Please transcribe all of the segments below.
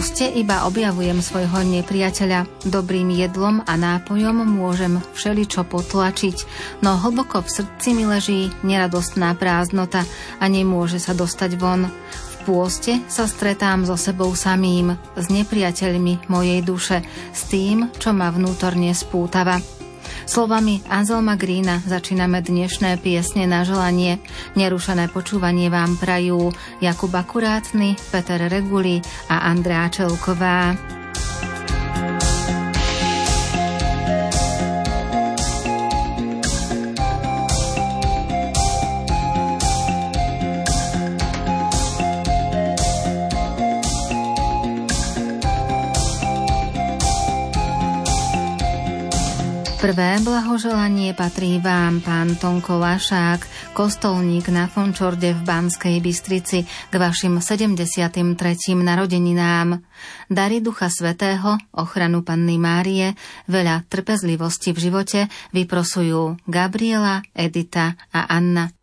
pôste iba objavujem svojho nepriateľa. Dobrým jedlom a nápojom môžem všeličo potlačiť, no hlboko v srdci mi leží neradostná prázdnota a nemôže sa dostať von. V pôste sa stretám so sebou samým, s nepriateľmi mojej duše, s tým, čo ma vnútorne spútava. Slovami Anzelma Grína začíname dnešné piesne na želanie. Nerušené počúvanie vám prajú Jakub Akurátny, Peter Reguli a Andrea Čelková. Prvé blahoželanie patrí vám, pán Tonko Lašák, kostolník na Fončorde v Banskej Bystrici k vašim 73. narodeninám. Dary Ducha Svetého, ochranu Panny Márie, veľa trpezlivosti v živote vyprosujú Gabriela, Edita a Anna.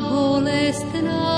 bolestná.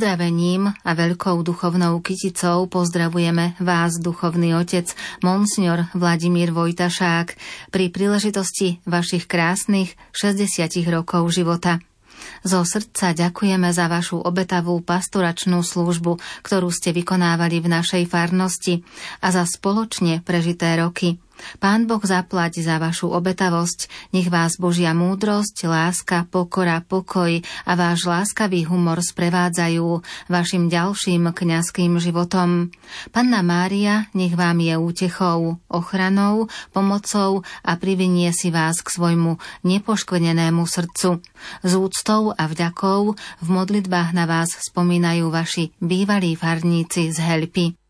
Pozdravením a veľkou duchovnou kyticou pozdravujeme vás, duchovný otec, monsignor Vladimír Vojtašák, pri príležitosti vašich krásnych 60 rokov života. Zo srdca ďakujeme za vašu obetavú pastoračnú službu, ktorú ste vykonávali v našej farnosti a za spoločne prežité roky. Pán Boh zaplať za vašu obetavosť, nech vás Božia múdrosť, láska, pokora, pokoj a váš láskavý humor sprevádzajú vašim ďalším kňazským životom. Panna Mária, nech vám je útechou, ochranou, pomocou a privinie si vás k svojmu nepoškvrnenému srdcu. Z úctou a vďakou v modlitbách na vás spomínajú vaši bývalí farníci z Helpy.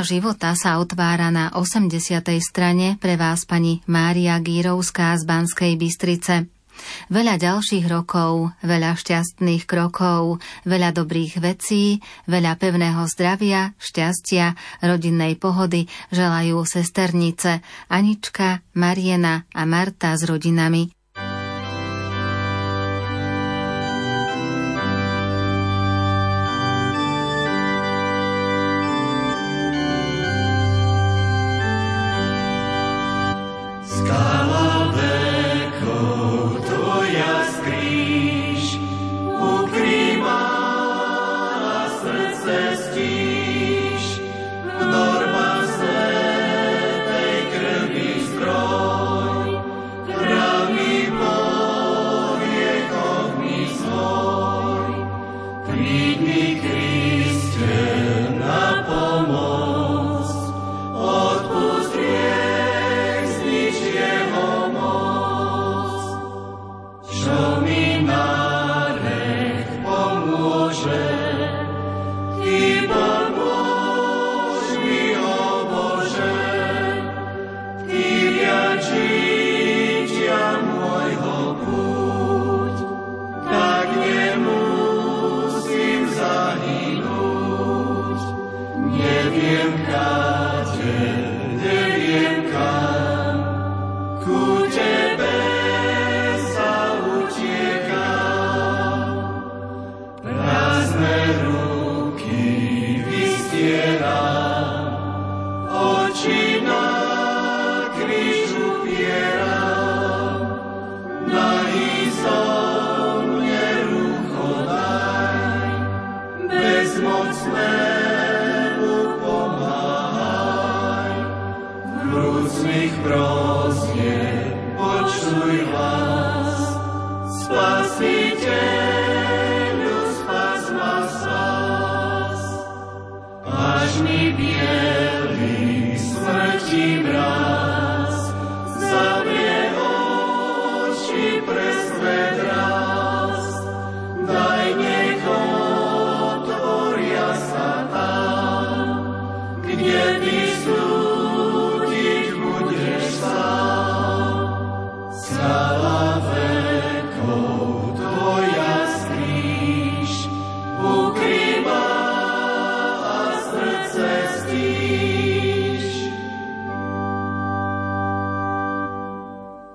Života sa otvára na 80. strane pre vás pani Mária Gírovská z Banskej Bystrice. Veľa ďalších rokov, veľa šťastných krokov, veľa dobrých vecí, veľa pevného zdravia, šťastia, rodinnej pohody želajú sesternice Anička, Mariena a Marta s rodinami. yeah.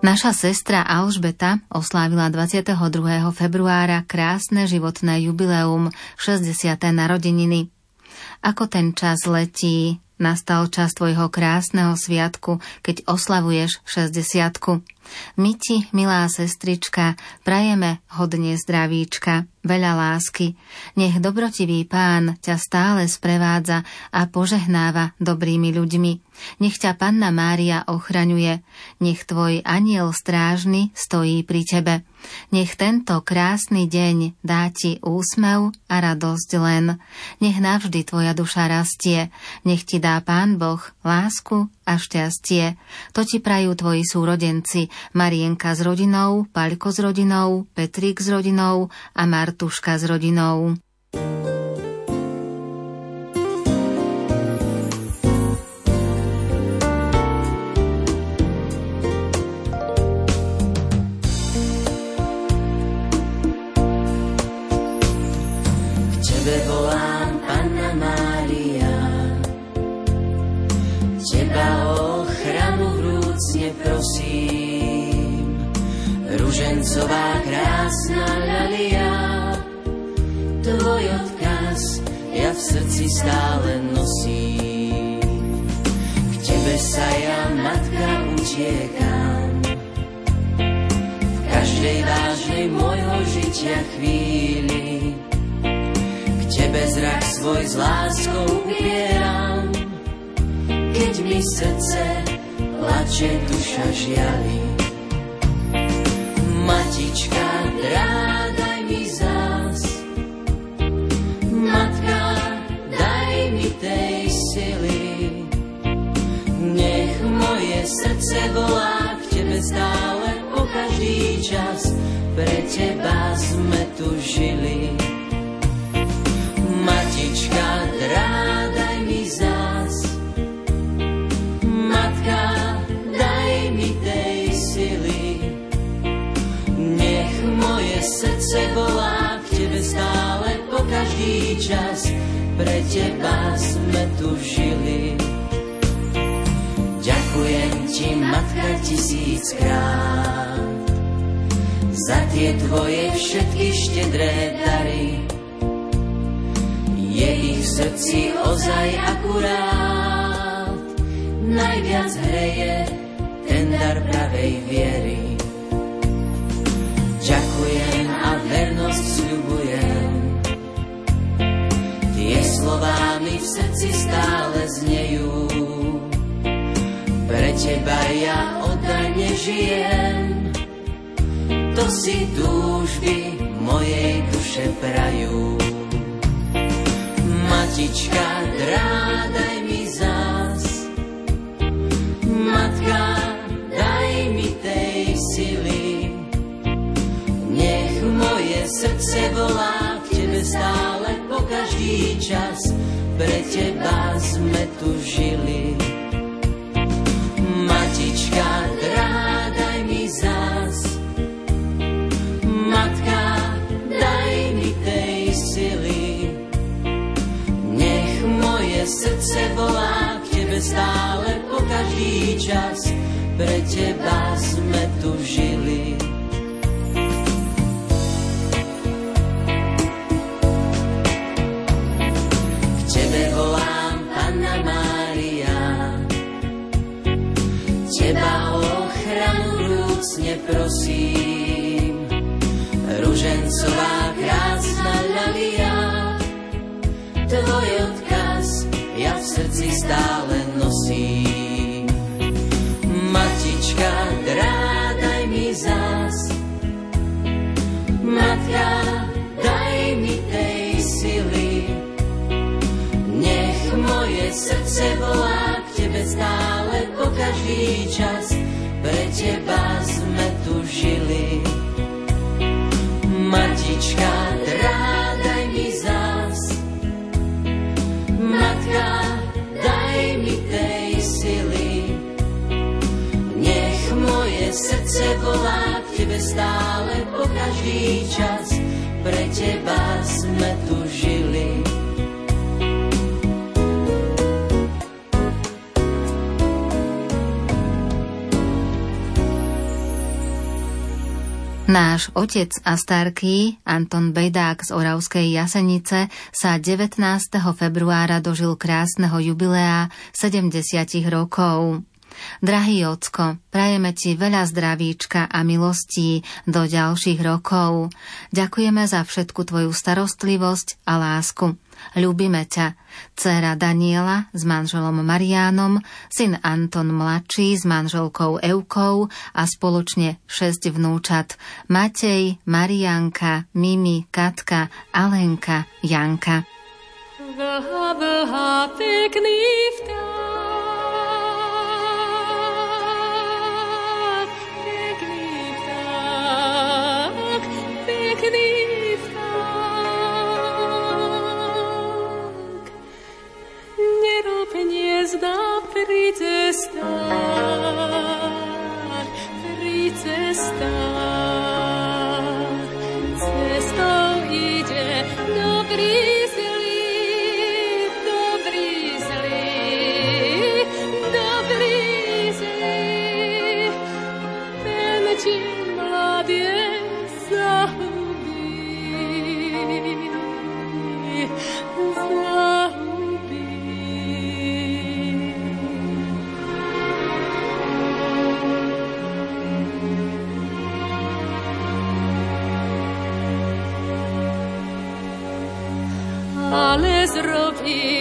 Naša sestra Alžbeta oslávila 22. februára krásne životné jubileum 60. narodeniny. Ako ten čas letí, nastal čas tvojho krásneho sviatku, keď oslavuješ 60. My ti, milá sestrička, prajeme hodne zdravíčka, veľa lásky. Nech dobrotivý pán ťa stále sprevádza a požehnáva dobrými ľuďmi. Nech ťa Panna Mária ochraňuje. Nech tvoj aniel strážny stojí pri tebe. Nech tento krásny deň dá ti úsmev a radosť len. Nech navždy tvoja duša rastie. Nech ti dá Pán Boh lásku a šťastie. To ti prajú tvoji súrodenci Marienka s rodinou, Paľko s rodinou, Petrik s rodinou a Martuška s rodinou. Ružencová Drádaj mi zás. Matka, daj mi tej sily. Nech moje srdce volá k tebe stále po každý čas. Pre teba sme tu žili. Matička, drádaj teba sme tu žili. Ďakujem ti, matka, tisíckrát za tie tvoje všetky štedré dary. Je ich v srdci ozaj akurát, najviac hreje ten dar pravej viery. Slová mi v srdci stále znejú. Pre teba ja oddane žijem, to si túžby mojej duše prajú. Matička, drádaj mi zás, matka, daj mi tej sily. Nech moje srdce volá tebe stále po každý čas, pre teba sme tu žili. Matička, drádaj mi zás, srdce volá k tebe stále po každý čas, pre teba sme tu žili. Teba ochranu vrúcne prosím. Ružencová krásna ľalia, tvoj odkaz srdci stále nosím. Matička, drádaj mi zás, matka, daj mi tej sily. Nech moje srdce volá tebe stále po každý čas, pre teba sme tu žili. Matička, drádaj mi zás, matka, srdce volá k tebe stále po každý čas, pre teba sme tu Náš otec a starký Anton Bejdák z Oravskej Jasenice sa 19. februára dožil krásneho jubilea 70 rokov. Drahý ocko, prajeme ti veľa zdravíčka a milostí do ďalších rokov. Ďakujeme za všetku tvoju starostlivosť a lásku. Ľúbime ťa. Cera Daniela s manželom Mariánom, syn Anton mladší s manželkou Eukou a spoločne šesť vnúčat. Matej, Marianka, Mimi, Katka, Alenka, Janka. Vlha, vlha, pekný vták. Hniezda pri cestách, pri cestách. see.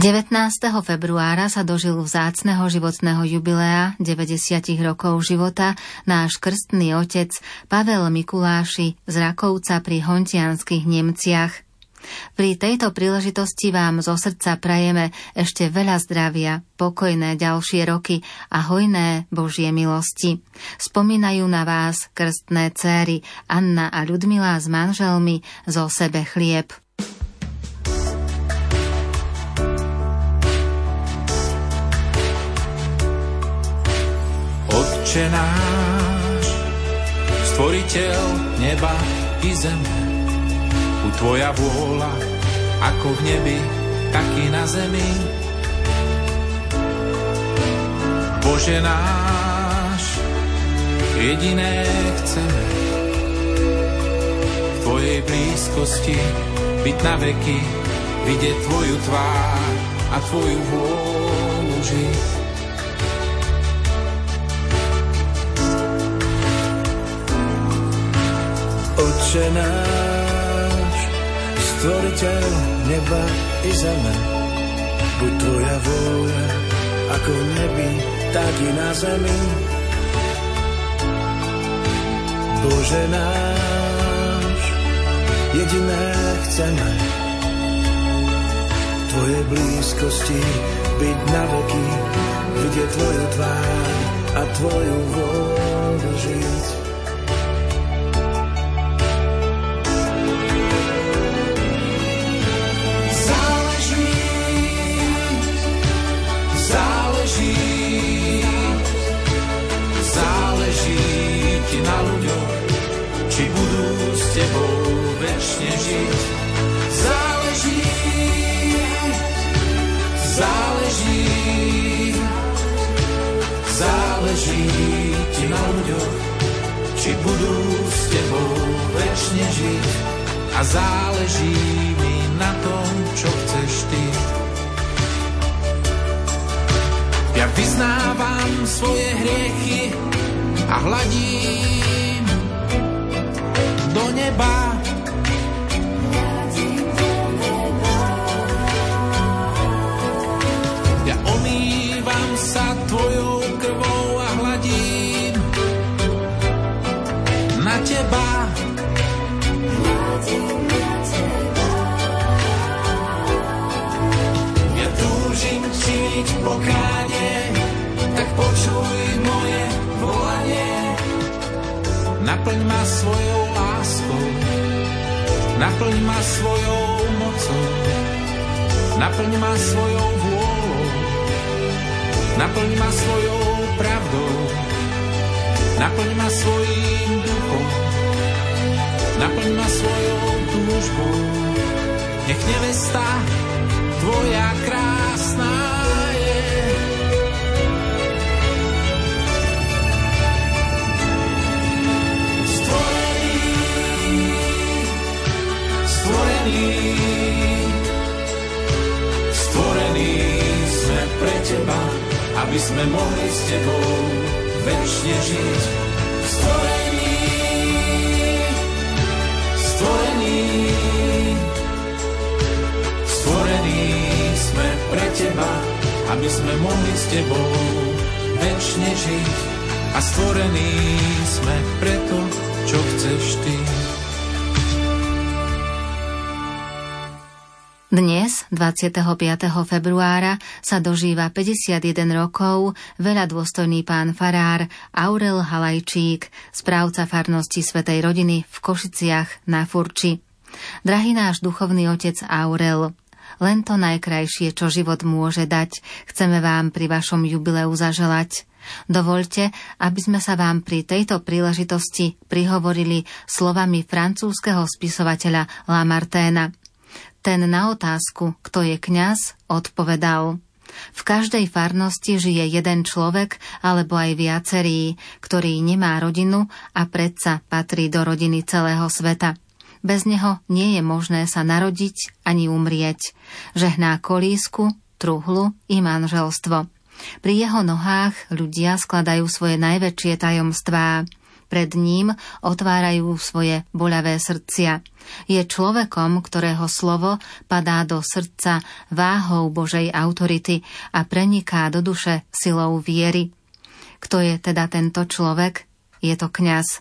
19. februára sa dožil vzácneho životného jubilea 90 rokov života náš krstný otec Pavel Mikuláši z Rakovca pri Hontianských Nemciach. Pri tejto príležitosti vám zo srdca prajeme ešte veľa zdravia, pokojné ďalšie roky a hojné Božie milosti. Spomínajú na vás krstné céry Anna a Ľudmila s manželmi zo sebe chlieb. Otče náš, stvoriteľ neba i zeme, u Tvoja vôľa, ako v nebi, tak i na zemi. Bože náš, jediné chceme, v Tvojej blízkosti byť na veky, vidieť Tvoju tvár a Tvoju vôľu žiť. Oče náš, stvoriteľ neba i zeme, buď tvoja vôľa, ako v nebi, tak i na zemi. Bože náš, jediné chceme, Tvoje blízkosti byť na veky, vidieť Tvoju tvár a Tvoju vôľu žiť. Či budú s tebou väčšine žiť a záleží mi na tom, čo chceš ty. Ja vyznávam svoje hriechy a hladím do neba. Zmeniť pokánie, tak počuj moje volanie. Naplň ma svojou láskou, naplň ma svojou mocou, naplň ma svojou vôľou, naplň ma svojou pravdou, naplň ma svojím duchom, naplň ma svojou túžbou. Nech nevesta tvoja krásna teba, aby sme mohli s tebou večne žiť. Stvorený, stvorený, stvorení sme pre teba, aby sme mohli s tebou večne žiť. A stvorení sme preto, čo chceš ty. 25. februára, sa dožíva 51 rokov veľa dôstojný pán farár Aurel Halajčík, správca farnosti Svetej rodiny v Košiciach na Furči. Drahý náš duchovný otec Aurel, len to najkrajšie, čo život môže dať, chceme vám pri vašom jubileu zaželať. Dovolte, aby sme sa vám pri tejto príležitosti prihovorili slovami francúzského spisovateľa Lamarténa – ten na otázku, kto je kňaz, odpovedal. V každej farnosti žije jeden človek alebo aj viacerý, ktorý nemá rodinu a predsa patrí do rodiny celého sveta. Bez neho nie je možné sa narodiť ani umrieť. Žehná kolísku, truhlu i manželstvo. Pri jeho nohách ľudia skladajú svoje najväčšie tajomstvá pred ním otvárajú svoje boľavé srdcia. Je človekom, ktorého slovo padá do srdca váhou Božej autority a preniká do duše silou viery. Kto je teda tento človek? Je to kňaz.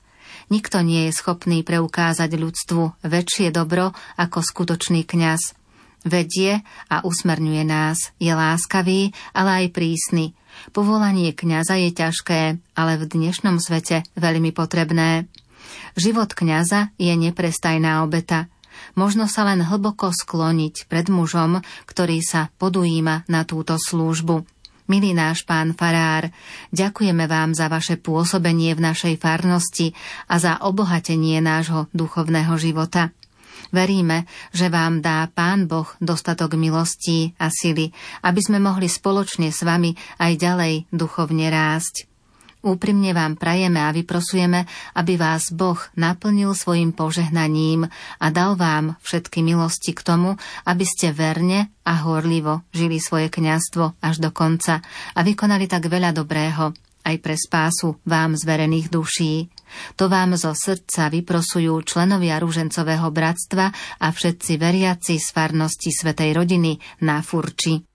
Nikto nie je schopný preukázať ľudstvu väčšie dobro ako skutočný kňaz. Vedie a usmerňuje nás, je láskavý, ale aj prísny, Povolanie kňaza je ťažké, ale v dnešnom svete veľmi potrebné. Život kňaza je neprestajná obeta. Možno sa len hlboko skloniť pred mužom, ktorý sa podujíma na túto službu. Milý náš pán Farár, ďakujeme vám za vaše pôsobenie v našej farnosti a za obohatenie nášho duchovného života. Veríme, že vám dá Pán Boh dostatok milostí a sily, aby sme mohli spoločne s vami aj ďalej duchovne rásť. Úprimne vám prajeme a vyprosujeme, aby vás Boh naplnil svojim požehnaním a dal vám všetky milosti k tomu, aby ste verne a horlivo žili svoje kňazstvo až do konca a vykonali tak veľa dobrého aj pre spásu vám zverených duší. To vám zo srdca vyprosujú členovia Rúžencového bratstva a všetci veriaci z farnosti Svetej rodiny na Furči.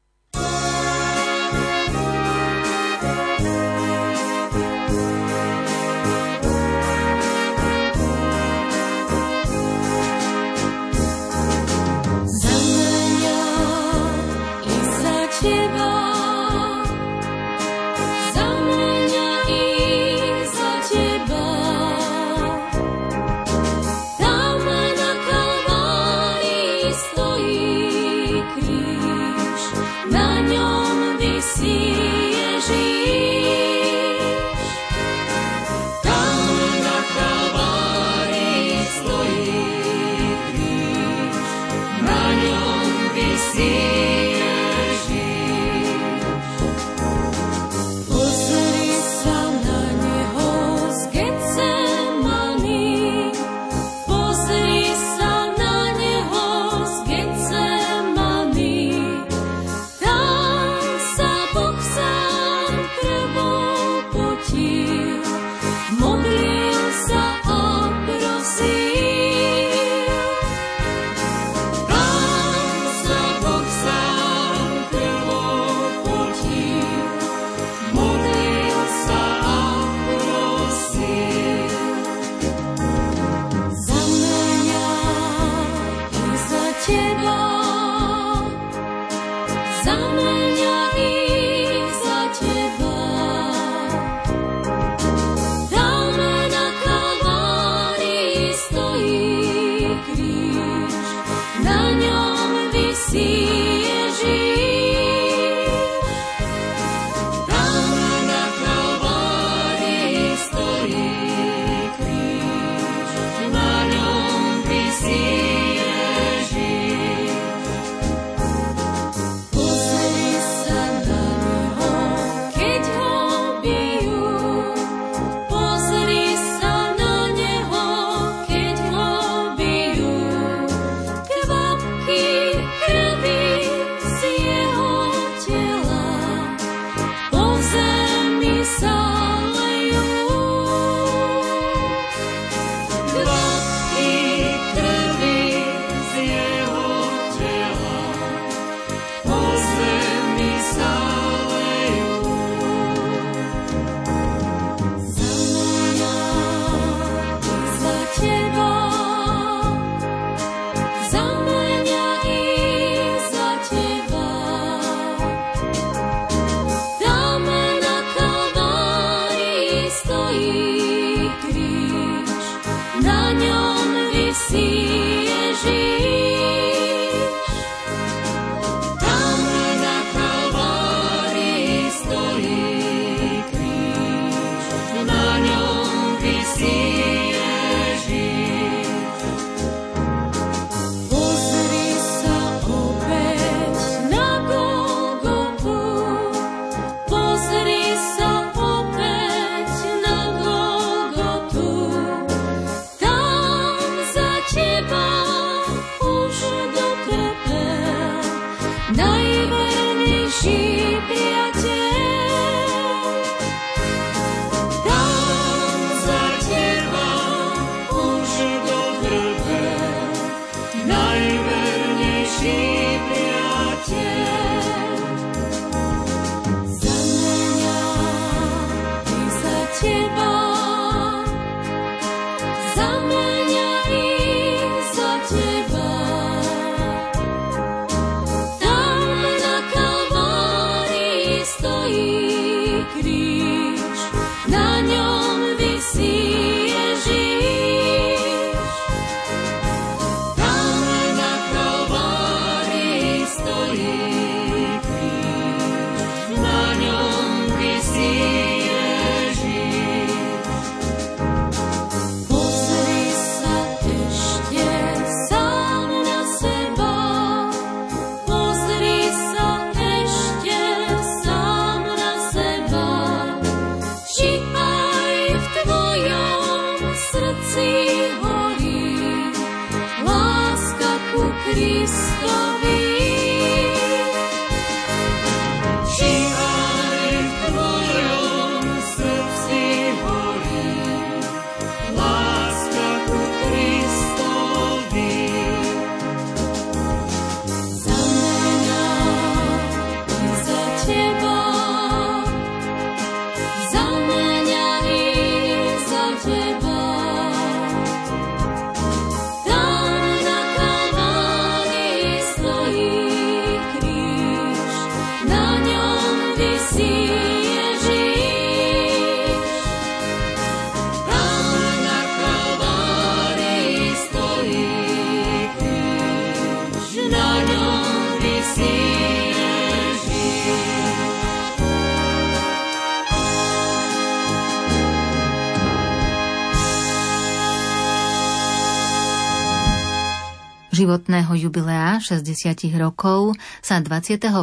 Životného jubilea 60 rokov sa 21.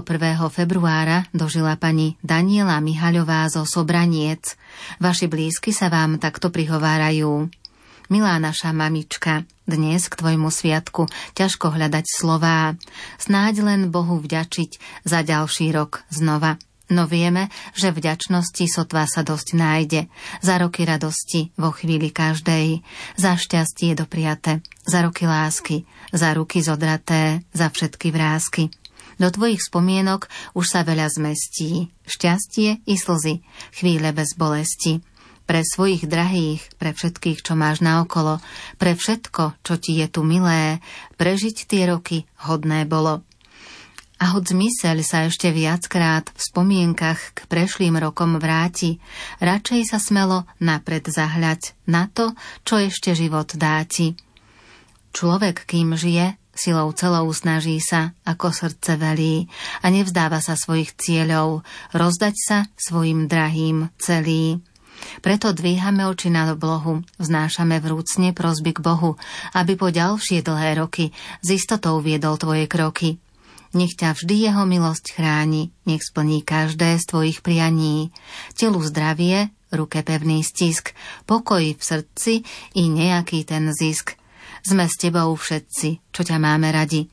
februára dožila pani Daniela Mihaľová zo Sobraniec. Vaši blízky sa vám takto prihovárajú. Milá naša mamička, dnes k tvojmu sviatku ťažko hľadať slová. Snáď len Bohu vďačiť za ďalší rok znova. No vieme, že vďačnosti sotva sa dosť nájde. Za roky radosti vo chvíli každej. Za šťastie dopriate. Za roky lásky. Za ruky zodraté. Za všetky vrázky. Do tvojich spomienok už sa veľa zmestí. Šťastie i slzy. Chvíle bez bolesti. Pre svojich drahých, pre všetkých, čo máš naokolo, pre všetko, čo ti je tu milé, prežiť tie roky hodné bolo. A hoď zmysel sa ešte viackrát v spomienkach k prešlým rokom vráti, radšej sa smelo napred zahľať na to, čo ešte život dáti. Človek, kým žije, silou celou snaží sa, ako srdce velí, a nevzdáva sa svojich cieľov, rozdať sa svojim drahým celý. Preto dvíhame oči na oblohu, vznášame vrúcne prozby k Bohu, aby po ďalšie dlhé roky z istotou viedol tvoje kroky, nech ťa vždy jeho milosť chráni, nech splní každé z tvojich prianí. Telu zdravie, ruke pevný stisk, pokoj v srdci i nejaký ten zisk. Sme s tebou všetci, čo ťa máme radi.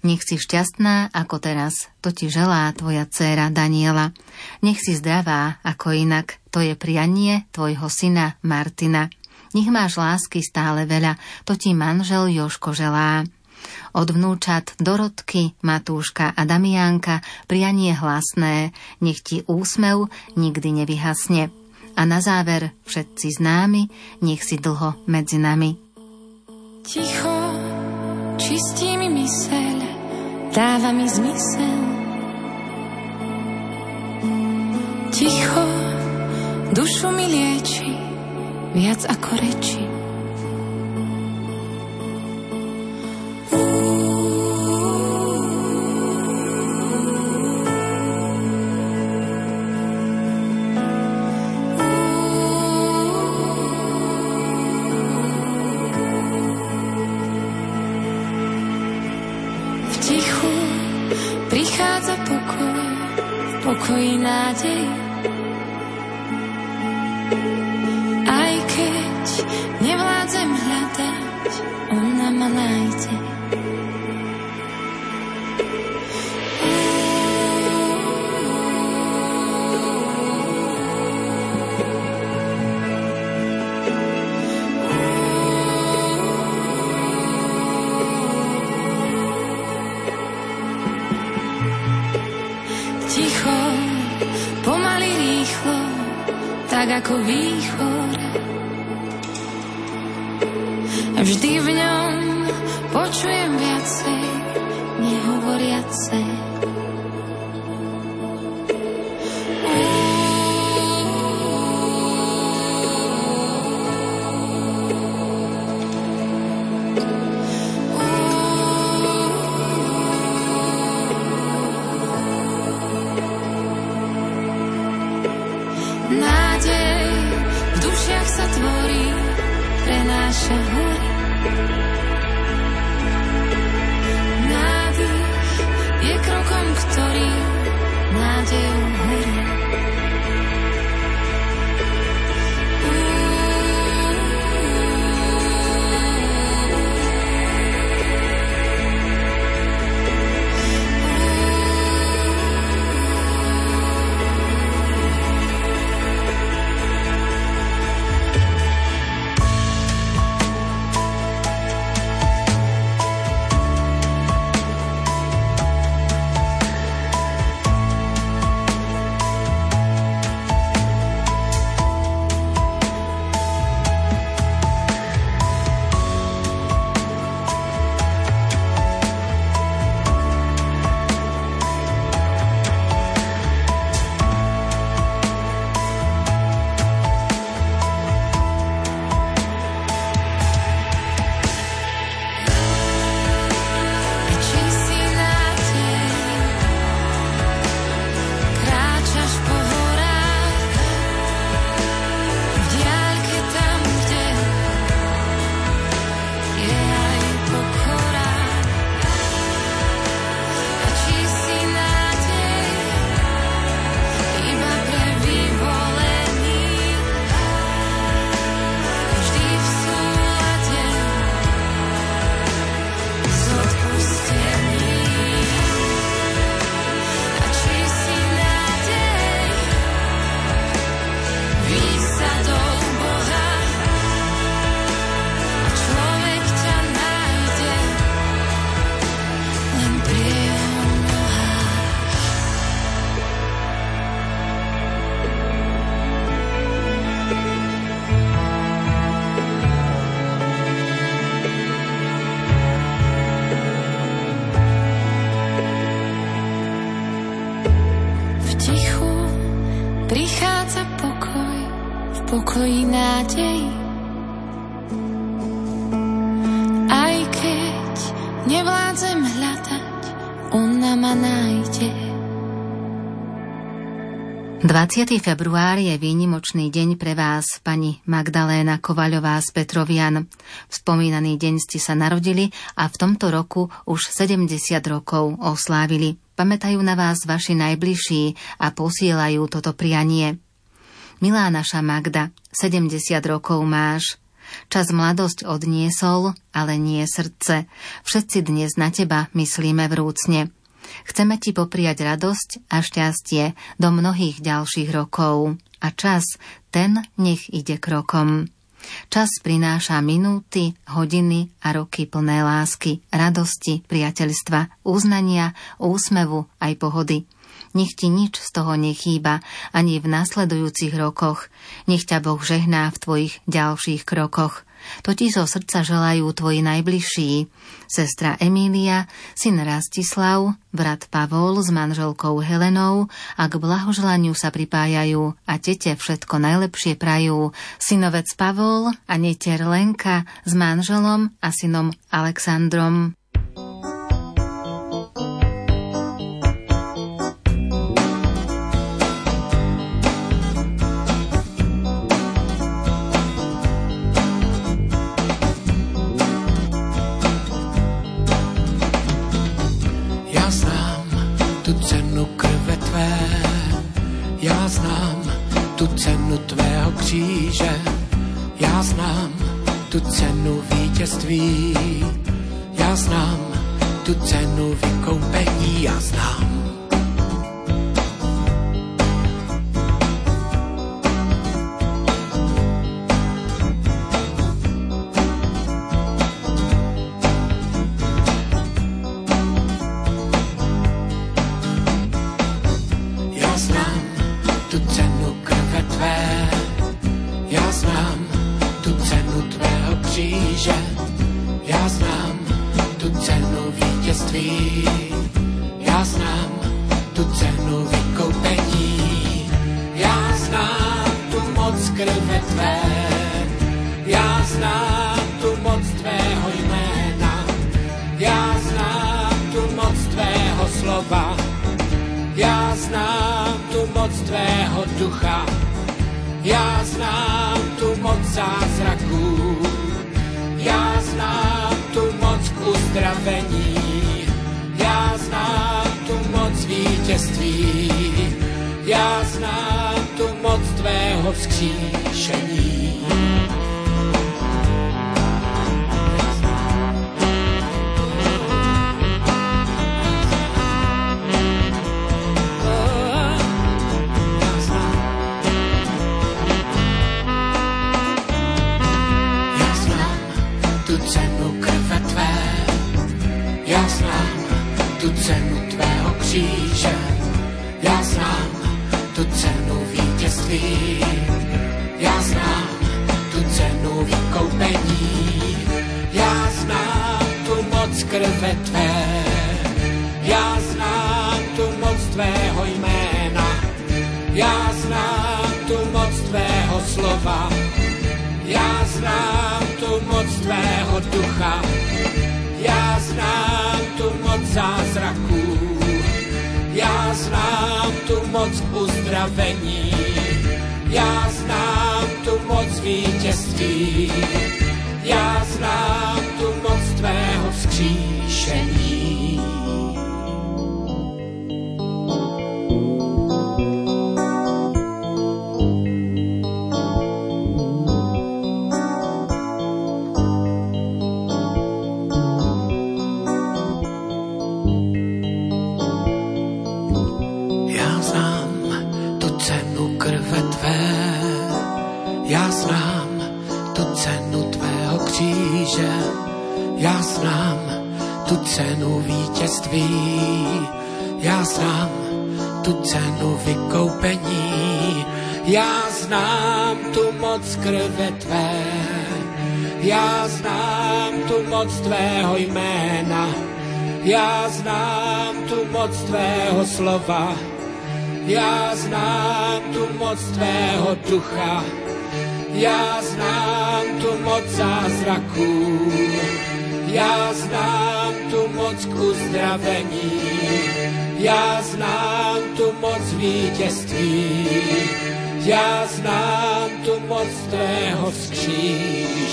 Nech si šťastná ako teraz, to ti želá tvoja dcéra Daniela. Nech si zdravá ako inak, to je prianie tvojho syna Martina. Nech máš lásky stále veľa, to ti manžel Joško želá. Od vnúčat Dorotky, Matúška a Damiánka prianie hlasné, nech ti úsmev nikdy nevyhasne. A na záver všetci známi, nech si dlho medzi nami. Ticho čistí mi myseľ, dáva mi zmysel. Ticho dušu mi lieči, viac ako reči. Pokoji nádej. Ako východ. Vždy v ňom počujem viacej, 20. február je výnimočný deň pre vás, pani Magdaléna Kovaľová z Petrovian. V spomínaný deň ste sa narodili a v tomto roku už 70 rokov oslávili. Pamätajú na vás vaši najbližší a posielajú toto prianie. Milá naša Magda, 70 rokov máš. Čas mladosť odniesol, ale nie srdce. Všetci dnes na teba myslíme vrúcne. Chceme ti popriať radosť a šťastie do mnohých ďalších rokov. A čas, ten nech ide krokom. Čas prináša minúty, hodiny a roky plné lásky, radosti, priateľstva, uznania, úsmevu aj pohody. Nech ti nič z toho nechýba ani v nasledujúcich rokoch. Nech ťa Boh žehná v tvojich ďalších krokoch. To ti zo srdca želajú tvoji najbližší. Sestra Emília, syn Rastislav, brat Pavol s manželkou Helenou a k blahoželaniu sa pripájajú a tete všetko najlepšie prajú. Synovec Pavol a netier Lenka s manželom a synom Alexandrom. Kříže. Já znám tu cenu vítězství, já znám tu cenu vykoupení, já znám moc zázraků. Já znám tu moc k uzdravení, já znám tu moc vítězství, já znám tu moc tvého vzkříšení.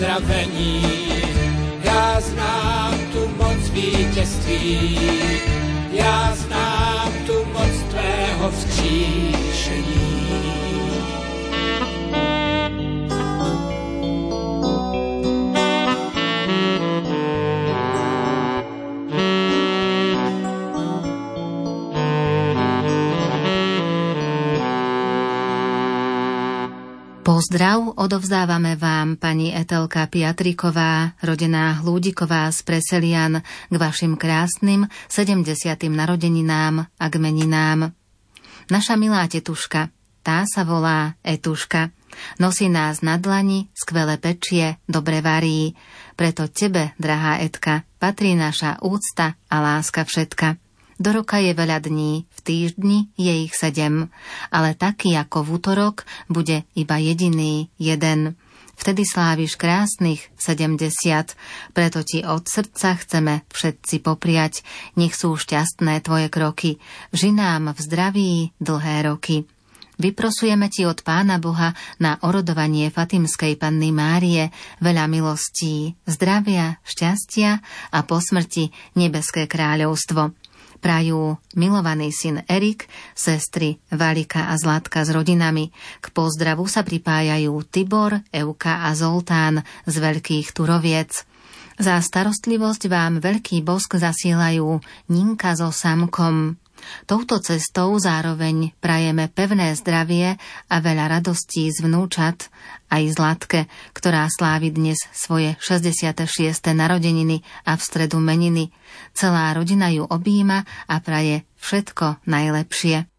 Uzdravení, já znám tu moc vítězství, já znám tu moc tvého vzkříšení. Pozdrav odovzdávame vám, pani Etelka Piatriková, rodená Hlúdiková z Preselian, k vašim krásnym 70. narodeninám a k meninám. Naša milá tetuška, tá sa volá Etuška. Nosí nás na dlani, skvelé pečie, dobre varí. Preto tebe, drahá Etka, patrí naša úcta a láska všetka. Do roka je veľa dní, v týždni je ich sedem, ale taký ako v útorok bude iba jediný jeden. Vtedy sláviš krásnych 70, preto ti od srdca chceme všetci popriať, nech sú šťastné tvoje kroky, žinám v zdraví dlhé roky. Vyprosujeme ti od Pána Boha na orodovanie Fatimskej Panny Márie veľa milostí, zdravia, šťastia a po smrti nebeské kráľovstvo. Prajú milovaný syn Erik, sestry Valika a Zlatka s rodinami. K pozdravu sa pripájajú Tibor, Euka a Zoltán z Veľkých Turoviec. Za starostlivosť vám veľký bosk zasielajú Ninka so Samkom. Touto cestou zároveň prajeme pevné zdravie a veľa radostí z vnúčat, aj Zlatke, ktorá slávi dnes svoje 66. narodeniny a v stredu meniny. Celá rodina ju objíma a praje všetko najlepšie.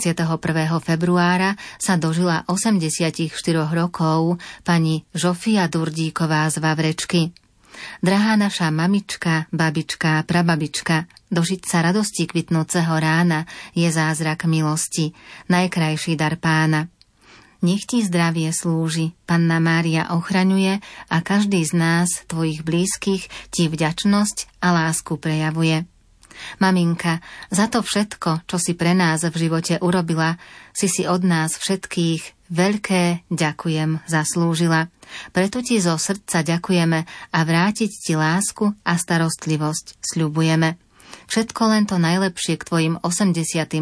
21. februára sa dožila 84 rokov pani Žofia Durdíková z Vavrečky. Drahá naša mamička, babička, prababička, dožiť sa radosti kvitnúceho rána je zázrak milosti, najkrajší dar pána. Nech ti zdravie slúži, Panna Mária ochraňuje a každý z nás, tvojich blízkych, ti vďačnosť a lásku prejavuje. Maminka, za to všetko, čo si pre nás v živote urobila, si si od nás všetkých veľké ďakujem zaslúžila. Preto ti zo srdca ďakujeme a vrátiť ti lásku a starostlivosť sľubujeme. Všetko len to najlepšie k tvojim 84.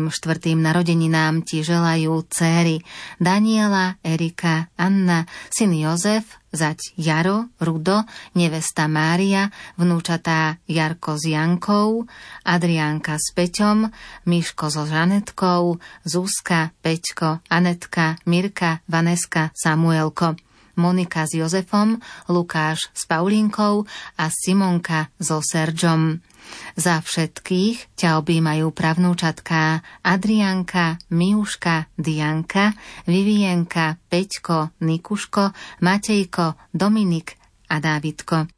narodeninám ti želajú céry Daniela, Erika, Anna, syn Jozef, zať Jaro, Rudo, nevesta Mária, vnúčatá Jarko s Jankou, Adriánka s Peťom, Miško so Žanetkou, Zuzka, Peťko, Anetka, Mirka, Vaneska, Samuelko. Monika s Jozefom, Lukáš s Paulínkou a Simonka so Sergom. Za všetkých ťa objímajú pravnúčatká Adrianka, Miuška, Dianka, Vivienka, Peťko, Nikuško, Matejko, Dominik a Dávidko.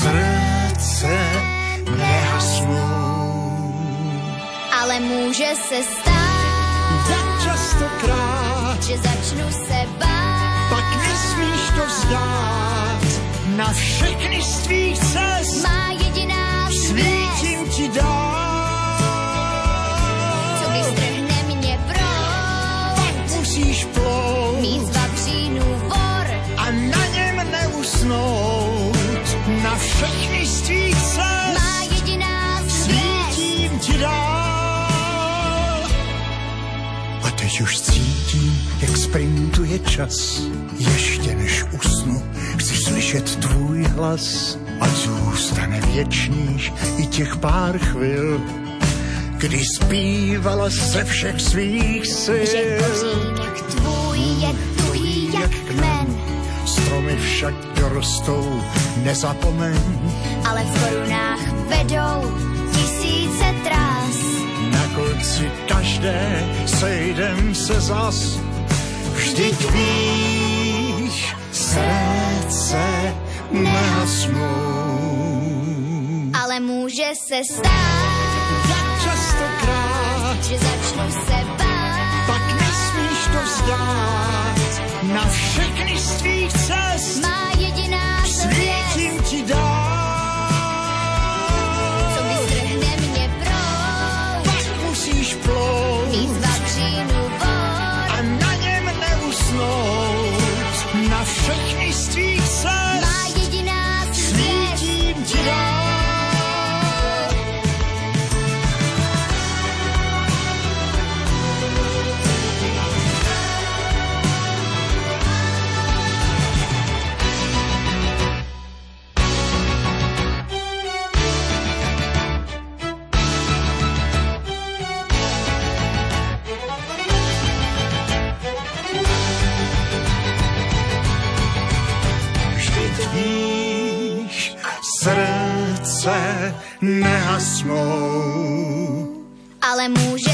srdce nehasnou. ale může se stát, Tak častokrát, že začnu se bát. pak nesmíš to vzdát. Na všechny z tvých cest Má jediná svět, svítím ti co teď už cítím, jak sprintuje čas. Ještě než usnu, chci slyšet tvůj hlas. A zůstane věčných i těch pár chvil, kdy zpívala ze všech svých sil. Že kořínek tvůj je tuhý jak kmen, Stromy však dorostou, nezapomeň. ale v korunách vedou tisíce trás. Konci každé sejdem se zas. Vždyť víš, srdce nehasnou. Ale může se stát, Jak častokrát, že začnu se bát. pak nesmíš to vzdát. Na všechny z tvých cest Má jediná svět, Ale může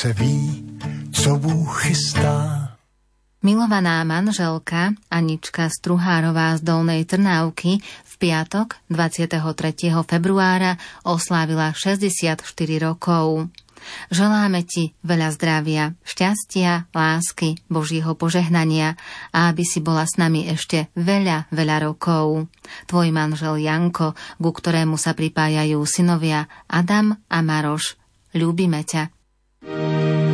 se ví, co Bůh chystá Milovaná manželka Anička Struhárová z Dolnej Trnávky v piatok 23. februára oslávila 64 rokov. Želáme ti veľa zdravia, šťastia, lásky, Božieho požehnania a aby si bola s nami ešte veľa, veľa rokov. Tvoj manžel Janko, ku ktorému sa pripájajú synovia Adam a Maroš. Ľúbime ťa. なるほど。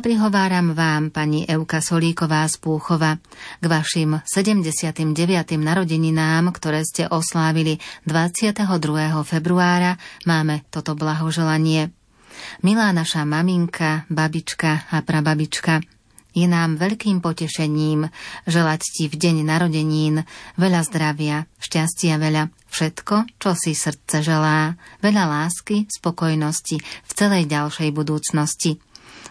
Prihováram vám, pani Euka Solíková z Púchova, k vašim 79. narodeninám, ktoré ste oslávili 22. februára, máme toto blahoželanie. Milá naša maminka, babička a prababička, je nám veľkým potešením želať ti v deň narodenín veľa zdravia, šťastia veľa, všetko, čo si srdce želá, veľa lásky, spokojnosti v celej ďalšej budúcnosti.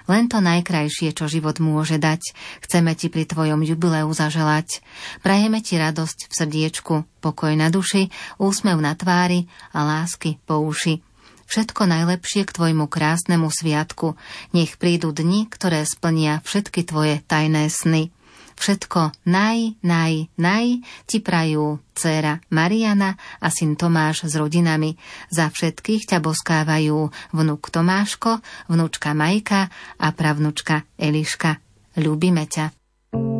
Len to najkrajšie, čo život môže dať, chceme ti pri tvojom jubileu zaželať. Prajeme ti radosť v srdiečku, pokoj na duši, úsmev na tvári a lásky po uši. Všetko najlepšie k tvojmu krásnemu sviatku. Nech prídu dni, ktoré splnia všetky tvoje tajné sny. Všetko naj, naj, naj ti prajú dcéra Mariana a syn Tomáš s rodinami. Za všetkých ťa boskávajú vnúk Tomáško, vnúčka Majka a pravnúčka Eliška. Ľúbime ťa. ti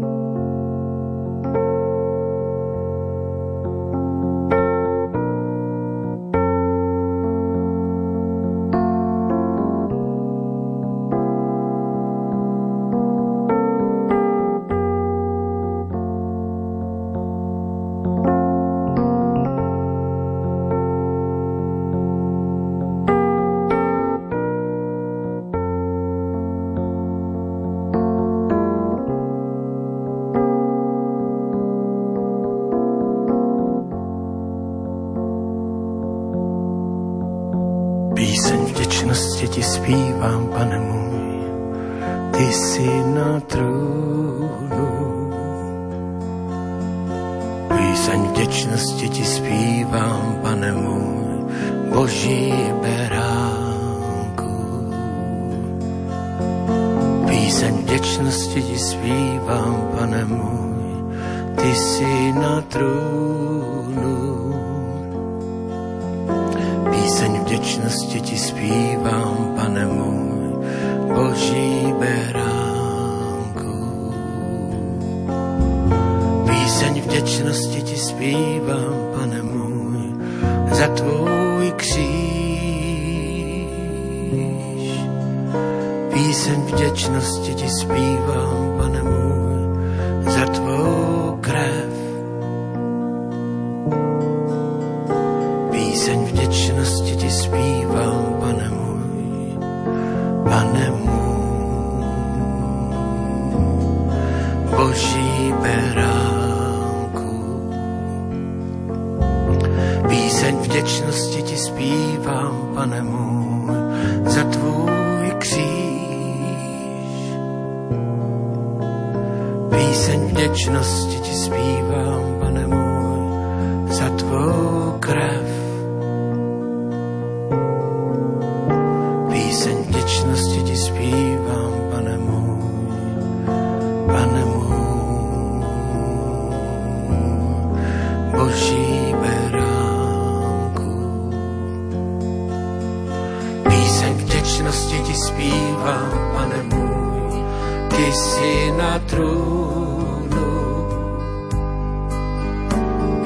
ty jsi na trůnu.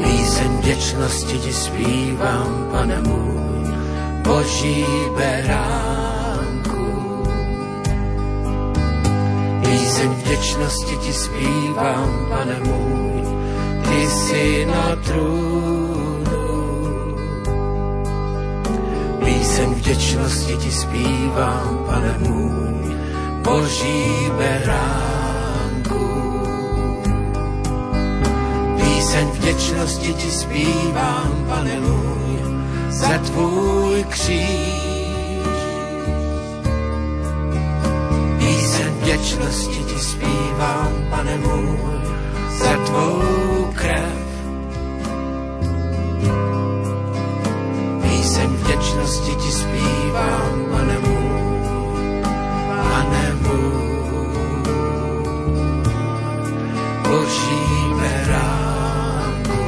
Píseň vděčnosti ti zpívám, pane můj, boží beránku. Píseň vděčnosti ti zpívám, pane můj, ty jsi na trůnu. Píseň vděčnosti ti zpívám, pane můj, boží beránku. Píseň vděčnosti ti zpívám, můj, za tvůj kříž. Píseň vděčnosti ti zpívám, pane můj, za tvou krev. Píseň vděčnosti ti zpívám, pane můj, pane můj, boží beránku.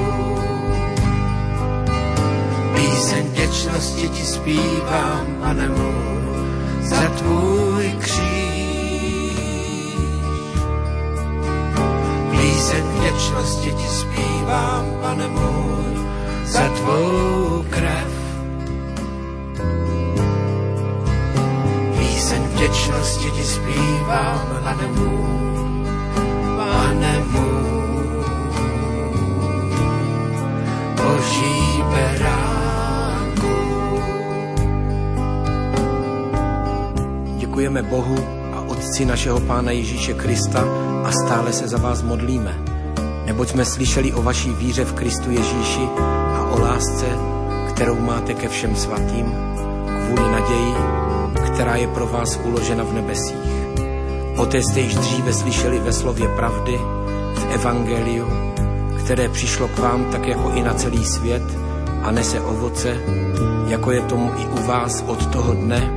Píseň vděčnosti ti zpívám, pane můj, za tvůj kříž. Píseň vděčnosti ti zpívám, pane můj, za tvou krev. Vděčnosti ti zpívám, pane můj, pane můj, boží beránku. Děkujeme Bohu a Otci našeho Pána Ježíše Krista a stále se za vás modlíme. Neboť jsme slyšeli o vaší víře v Kristu Ježíši a o lásce, kterou máte ke všem svatým, kvůli naději, která je pro vás uložena v nebesích. O té jste již dříve slyšeli ve slově pravdy, v Evangeliu, které přišlo k vám tak jako i na celý svět a nese ovoce, jako je tomu i u vás od toho dne,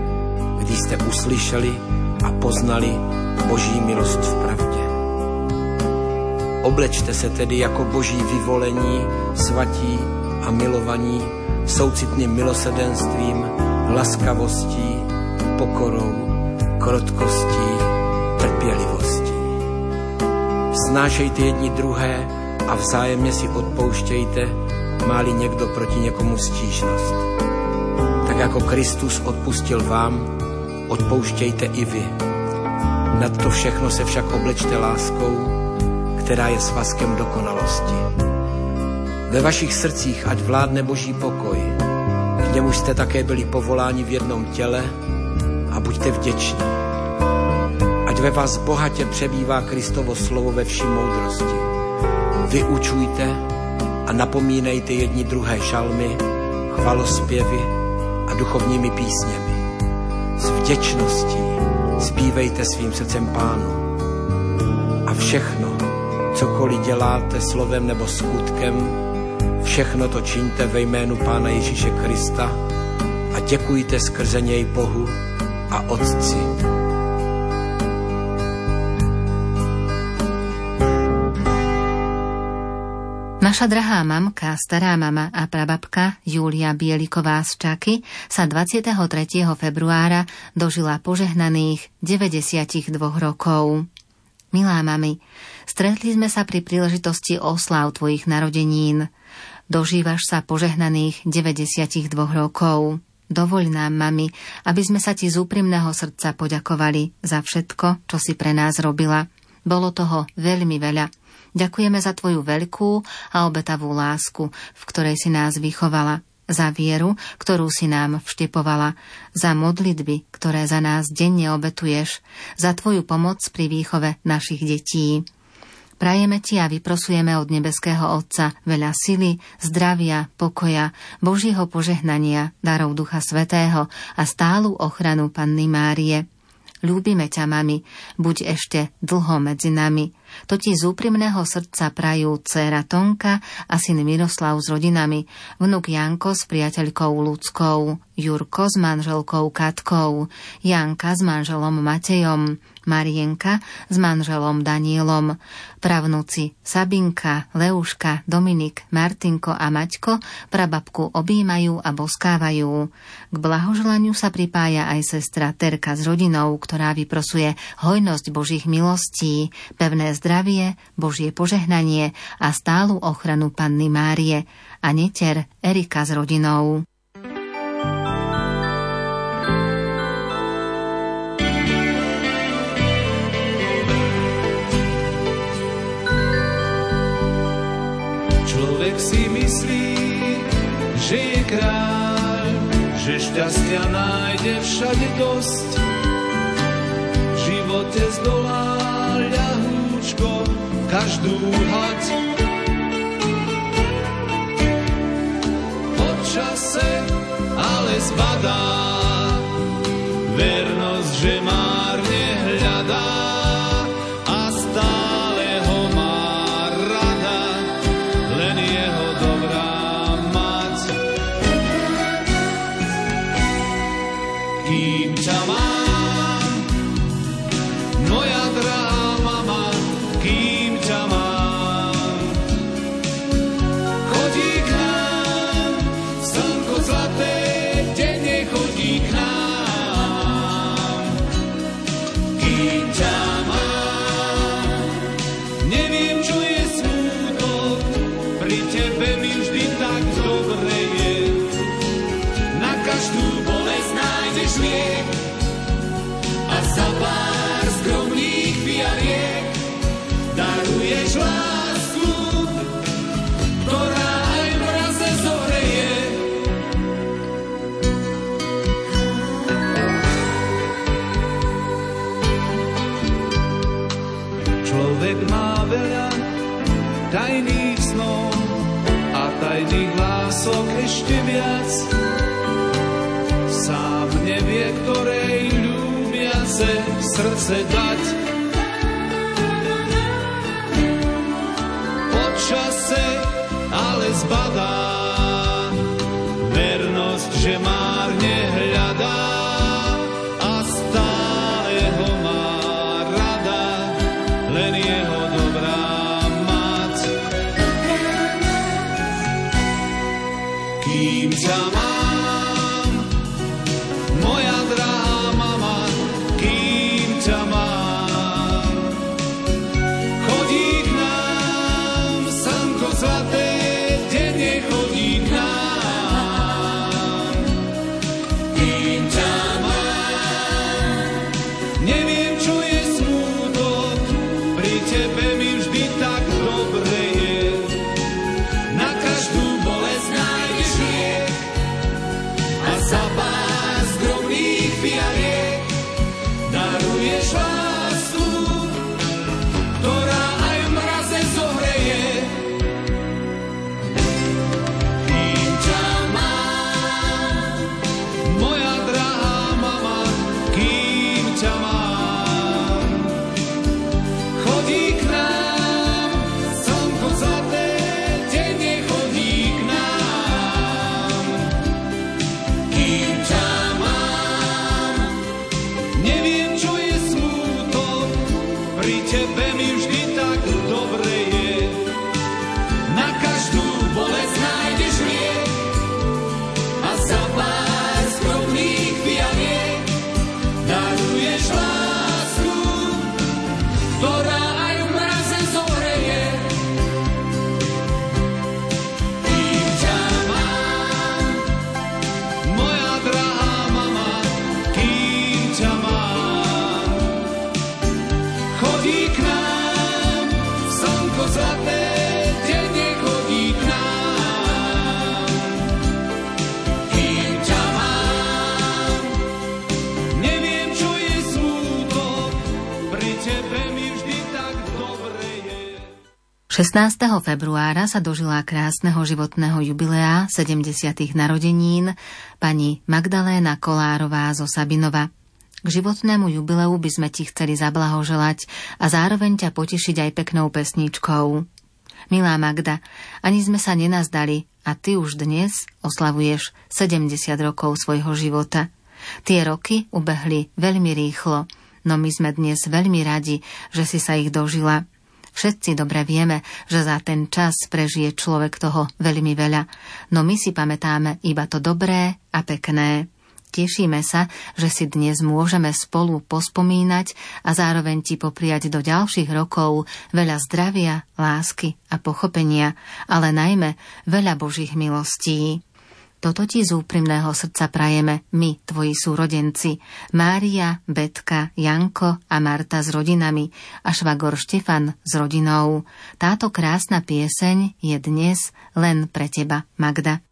kdy jste uslyšeli a poznali Boží milost v pravdě. Oblečte se tedy jako boží vyvolení, svatí a milovaní, soucitným milosedenstvím, laskavostí, pokorou, krotkostí, trpělivostí. Snášejte jedni druhé a vzájemně si odpouštějte, máli někdo proti někomu stížnost. Tak jako Kristus odpustil vám, odpouštějte i vy. Nad to všechno se však oblečte láskou, která je svazkem dokonalosti. Ve vašich srdcích ať vládne boží pokoj, k němuž jste také byli povoláni v jednom těle a buďte vděční. Ať ve vás bohatě přebývá Kristovo slovo ve vší moudrosti. Vyučujte a napomínejte jedni druhé šalmy, chvalospěvy a duchovními písněmi. S vděčností zpívejte svým srdcem pánu. A všechno, cokoliv děláte slovem nebo skutkem, všechno to čiňte ve jménu Pána Ježíše Krista a děkujte skrze něj Bohu a Otci. Naša drahá mamka, stará mama a prababka Julia Bieliková z Čaky sa 23. februára dožila požehnaných 92 rokov. Milá mami, stretli sme sa pri príležitosti oslav tvojich narodenín. Dožívaš sa požehnaných 92 rokov. Dovoľ nám, mami, aby sme sa ti z úprimného srdca poďakovali za všetko, čo si pre nás robila. Bolo toho veľmi veľa. Ďakujeme za tvoju veľkú a obetavú lásku, v ktorej si nás vychovala, za vieru, ktorú si nám vštepovala, za modlitby, ktoré za nás denne obetuješ, za tvoju pomoc pri výchove našich detí. Prajeme ti a vyprosujeme od nebeského Otca veľa sily, zdravia, pokoja, Božího požehnania, darov Ducha Svetého a stálu ochranu Panny Márie. Ľúbime ťa, mami, buď ešte dlho medzi nami. To ti z úprimného srdca prajú dcéra Tonka a syn Miroslav s rodinami, vnuk Janko s priateľkou Ľudskou, Jurko s manželkou Katkou, Janka s manželom Matejom, Marienka s manželom Danielom, pravnúci Sabinka, Leuška, Dominik, Martinko a Maťko prababku objímajú a boskávajú. K blahoželaniu sa pripája aj sestra Terka s rodinou, ktorá vyprosuje hojnosť Božích milostí, pevné zdravie, Božie požehnanie a stálu ochranu Panny Márie a neter Erika s rodinou. Myslí, že je kráľ, že šťastia nájde všade dosť. V živote zdolá ľahúčko každú hať. Počase ale zbadá srdce februára sa dožila krásneho životného jubilea 70. narodenín pani Magdaléna Kolárová zo Sabinova. K životnému jubileu by sme ti chceli zablahoželať a zároveň ťa potešiť aj peknou pesničkou. Milá Magda, ani sme sa nenazdali a ty už dnes oslavuješ 70 rokov svojho života. Tie roky ubehli veľmi rýchlo, no my sme dnes veľmi radi, že si sa ich dožila. Všetci dobre vieme, že za ten čas prežije človek toho veľmi veľa, no my si pamätáme iba to dobré a pekné. Tešíme sa, že si dnes môžeme spolu pospomínať a zároveň ti popriať do ďalších rokov veľa zdravia, lásky a pochopenia, ale najmä veľa Božích milostí. Toto ti z úprimného srdca prajeme my, tvoji súrodenci, Mária, Betka, Janko a Marta s rodinami a švagor Štefan s rodinou. Táto krásna pieseň je dnes len pre teba, Magda.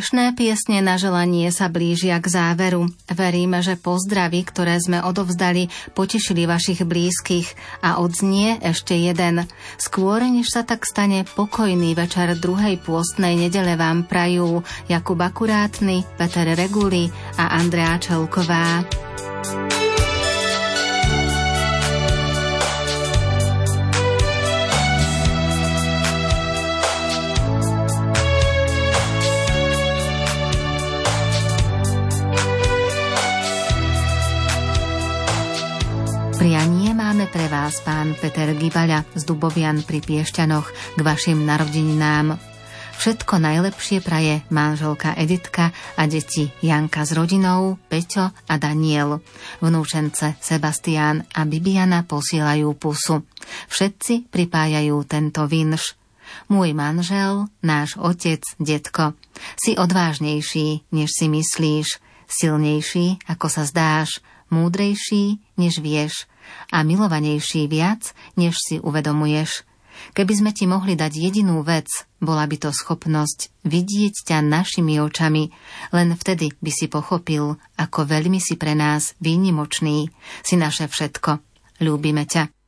Dnešné piesne na želanie sa blížia k záveru. Veríme, že pozdravy, ktoré sme odovzdali, potešili vašich blízkych a odznie ešte jeden. Skôr, než sa tak stane, pokojný večer druhej pôstnej nedele vám prajú Jakub Akurátny, Peter Reguli a Andrea Čelková. Vás pán Peter Gibaľa z Dubovian pri Piešťanoch k vašim narodeninám. Všetko najlepšie praje manželka Editka a deti Janka s rodinou, Peťo a Daniel. Vnúčence Sebastián a Bibiana posielajú pusu. Všetci pripájajú tento vinš. Môj manžel, náš otec, detko, si odvážnejší, než si myslíš, silnejší, ako sa zdáš, múdrejší, než vieš a milovanejší viac, než si uvedomuješ. Keby sme ti mohli dať jedinú vec, bola by to schopnosť vidieť ťa našimi očami, len vtedy by si pochopil, ako veľmi si pre nás výnimočný, si naše všetko. Ľúbime ťa.